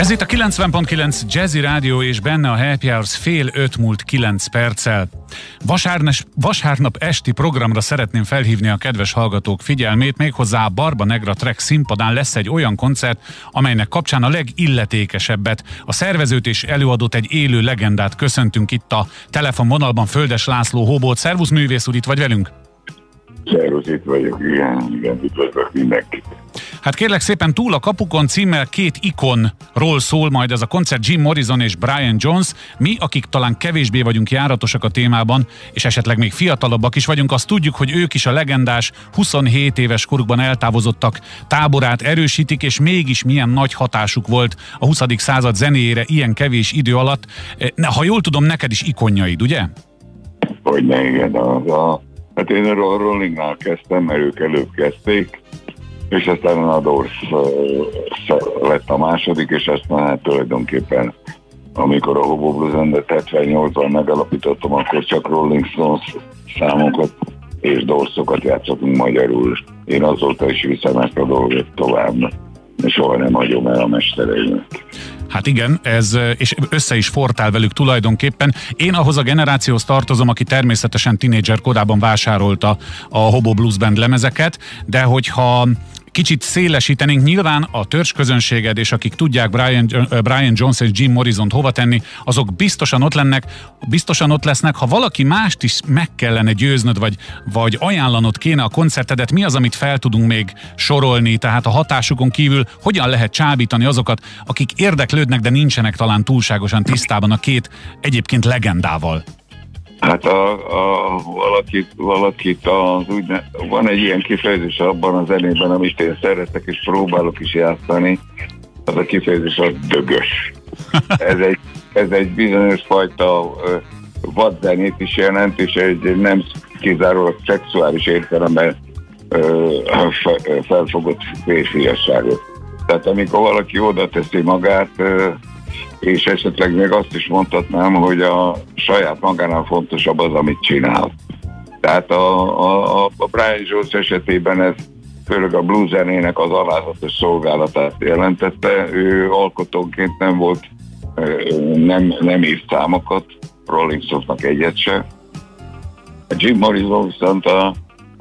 Ez itt a 90.9 Jazzy Rádió és benne a Happy Hours fél öt múlt 9 perccel. Vasárnes, vasárnap esti programra szeretném felhívni a kedves hallgatók figyelmét, méghozzá Barba Negra Trek színpadán lesz egy olyan koncert, amelynek kapcsán a legilletékesebbet, a szervezőt és előadott egy élő legendát köszöntünk itt a telefonvonalban Földes László Hóbolt. Szervusz művész úr, itt vagy velünk? Szervusz, itt vagyok, igen, igen, üdvözlök mindenkit. Hát kérlek szépen túl a kapukon címmel két ikonról szól majd ez a koncert Jim Morrison és Brian Jones. Mi, akik talán kevésbé vagyunk járatosak a témában, és esetleg még fiatalabbak is vagyunk, azt tudjuk, hogy ők is a legendás 27 éves korukban eltávozottak táborát erősítik, és mégis milyen nagy hatásuk volt a 20. század zenéjére ilyen kevés idő alatt. Ha jól tudom, neked is ikonjaid, ugye? Hogy ne, igen, az a Hát én a Rollingnál kezdtem, mert ők előbb kezdték, és aztán a Doors lett a második, és aztán hát tulajdonképpen amikor a Hobo Blues Endet 78-ban megalapítottam, akkor csak Rolling Stones számokat és dorszokat játszottunk magyarul. Én azóta is viszem ezt a dolgot tovább, és soha nem hagyom el a mestereimet. Hát igen, ez, és össze is fortál velük tulajdonképpen. Én ahhoz a generációhoz tartozom, aki természetesen tinédzser korában vásárolta a Hobo Blues Band lemezeket, de hogyha kicsit szélesítenénk. Nyilván a törzs közönséged, és akik tudják Brian, Brian Jones és Jim Morrison hova tenni, azok biztosan ott lennek, biztosan ott lesznek. Ha valaki mást is meg kellene győznöd, vagy, vagy ajánlanod kéne a koncertedet, mi az, amit fel tudunk még sorolni, tehát a hatásukon kívül hogyan lehet csábítani azokat, akik érdeklődnek, de nincsenek talán túlságosan tisztában a két egyébként legendával? Hát a, a, valakit, valakit az úgy, van egy ilyen kifejezés abban a zenében, amit én szeretek és próbálok is játszani, az a kifejezés a dögös. Ez egy, ez egy bizonyos fajta vadzenét is jelent, és egy nem kizárólag szexuális értelemben felfogott férfiasságot. Tehát amikor valaki oda teszi magát, és esetleg még azt is mondhatnám, hogy a saját magánál fontosabb az, amit csinál. Tehát a, a, a Brian Jones esetében ez főleg a blues zenének az alázatos szolgálatát jelentette. Ő alkotónként nem volt, nem, nem írt számokat, Rolling Stonesnak egyet se. A Jim Morrison viszont a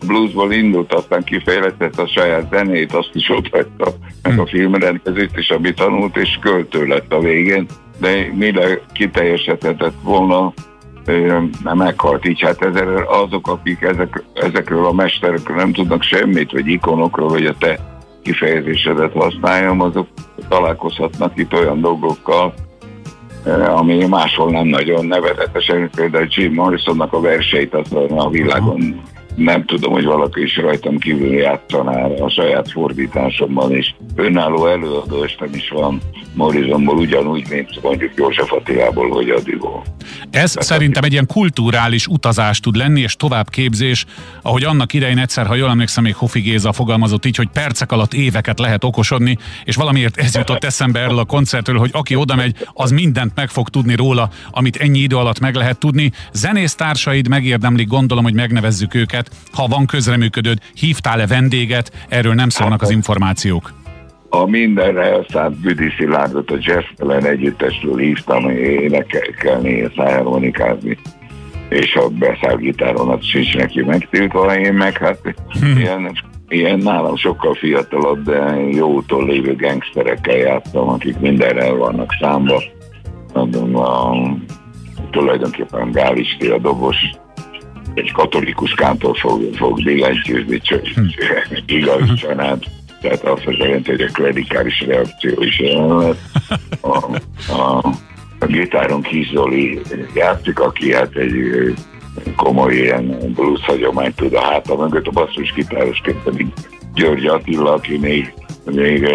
bluesból indult, aztán kifejlesztett a saját zenét, azt is ott hagyta, meg a hm. filmrendezőt is, amit tanult, és költő lett a végén, de mire kiteljesedhetett volna, nem meghalt így. Hát ezzel azok, akik ezek, ezekről a mesterekről nem tudnak semmit, vagy ikonokról, vagy a te kifejezésedet használjam, azok találkozhatnak itt olyan dolgokkal, ami máshol nem nagyon nevezetesen, például Jim Morrisonnak a verseit az a világon nem tudom, hogy valaki is rajtam kívül játszaná a saját fordításomban, és önálló előadó estem is van Morizomból, ugyanúgy, mint mondjuk József Attilából, vagy Adiból. Ez Tehát szerintem egy ilyen kulturális utazás tud lenni, és továbbképzés, ahogy annak idején egyszer, ha jól emlékszem, még Hofi Géza fogalmazott így, hogy percek alatt éveket lehet okosodni, és valamiért ez jutott eszembe erről a koncertről, hogy aki oda megy, az mindent meg fog tudni róla, amit ennyi idő alatt meg lehet tudni. Zenésztársaid megérdemlik, gondolom, hogy megnevezzük őket, ha van közreműködőd, hívtál-e vendéget, erről nem szólnak az információk. A mindenre elszánt Büdi Szilárdot a Jazztelen együttesről hívtam énekelni és harmonikázni és a beszállgitáron az sincs neki megtiltva, én meg hát hmm. ilyen, ilyen nálam sokkal fiatalabb, de jótól lévő gangsterekkel játszom, akik mindenre vannak számba. Mondom, a, tulajdonképpen Gálisti a dobos, egy katolikus kántor fog, fog billentyűzni, csak hm. igaz család. Tehát azt jelenti, hogy a klerikális reakció is jelen A, a, a gitáron Kis Zoli játszik, aki hát egy komoly ilyen blues hagyományt tud a háta mögött, a basszus gitárosként pedig György Attila, aki még még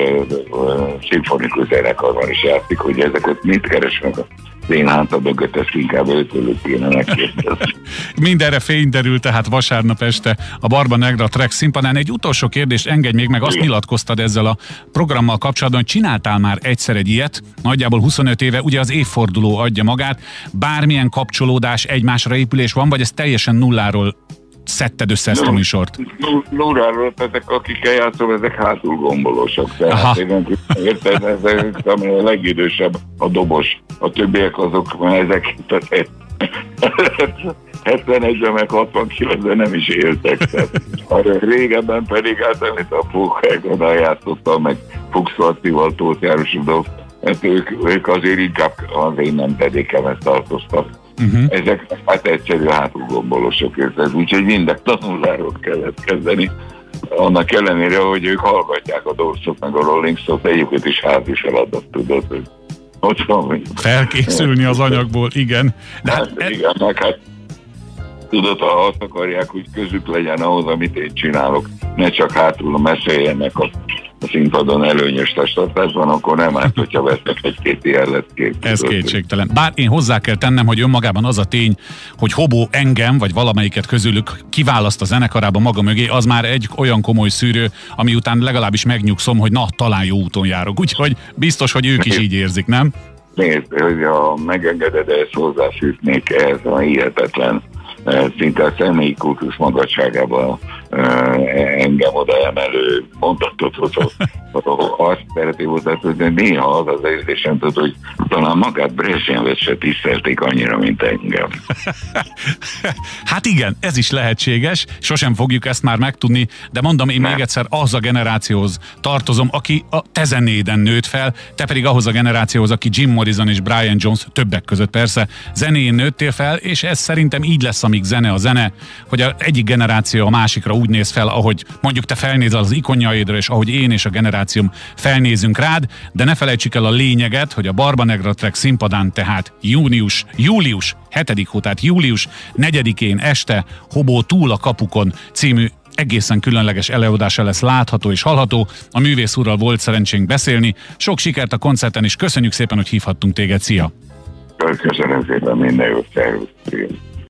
uh, szimfonikus zenekarban is játszik, hogy ezeket mit keresnek a én háta mögött ezt inkább őtőlük kéne megkérdezni. Mindenre fény derül tehát vasárnap este a Barba Negra Trek színpadán. Egy utolsó kérdést engedj még meg, azt Igen. nyilatkoztad ezzel a programmal kapcsolatban, hogy csináltál már egyszer egy ilyet, nagyjából 25 éve, ugye az évforduló adja magát, bármilyen kapcsolódás, egymásra épülés van, vagy ez teljesen nulláról szedted össze ezt a műsort? Nuráról, ezek akikkel játszom, ezek hátul gombolósak. Tehát érted, ezek, ami a legidősebb a dobos. A többiek azok, ezek, tehát 71-ben meg 69-ben nem is éltek. Tehát, régebben pedig hát a Pókágon játszottam, meg Fuchs Lacival, Tóth Járosodov, hát ők, ők azért inkább az én nem pedékemet tartoztak. Uh-huh. Ezek hát egyszerű hátulgombolosok érted, úgyhogy minden tanuláról kellett kezdeni. Annak ellenére, hogy ők hallgatják a Dorsot meg a Rolling Stones, egyébként is házi feladat, tudod, hogy ott van. Hogy... Felkészülni az anyagból, igen. De hát, hát, igen, meg hát tudod, ha azt akarják, hogy közük legyen ahhoz, amit én csinálok, ne csak hátul meséljenek a színpadon előnyös testtartásban, akkor nem árt, hogyha vesznek egy-két kép. Ez kétségtelen. Bár én hozzá kell tennem, hogy önmagában az a tény, hogy Hobó engem, vagy valamelyiket közülük kiválaszt a zenekarában maga mögé, az már egy olyan komoly szűrő, ami után legalábbis megnyugszom, hogy na, talán jó úton járok. Úgyhogy biztos, hogy ők is így érzik, nem? Nézd, hogy a megengeded, ezt hozzáfűznék ehhez a hihetetlen szinte a személyi kultusz magasságában engem oda emelő mondatot hozott. Azt szeretné hozzáfűzni, hogy néha az az érzésem, tudod, hogy talán magát Brezsnyelvet se tisztelték annyira, mint engem. hát igen, ez is lehetséges, sosem fogjuk ezt már megtudni, de mondom, én Nem. még egyszer az a generációhoz tartozom, aki a tezenéden nőtt fel, te pedig ahhoz a generációhoz, aki Jim Morrison és Brian Jones többek között persze zenén nőttél fel, és ez szerintem így lesz, amíg zene a zene, hogy a egyik generáció a másikra úgy néz fel, ahogy mondjuk te felnézel az ikonjaidra, és ahogy én és a generációm felnézünk rád, de ne felejtsük el a lényeget, hogy a Barba Negra Track színpadán tehát június, július 7. hó, tehát július 4-én este Hobó túl a kapukon című egészen különleges előadása lesz látható és hallható. A művész úrral volt szerencsénk beszélni. Sok sikert a koncerten, és köszönjük szépen, hogy hívhattunk téged. Szia! Köszönöm szépen, minden jót, szervusz!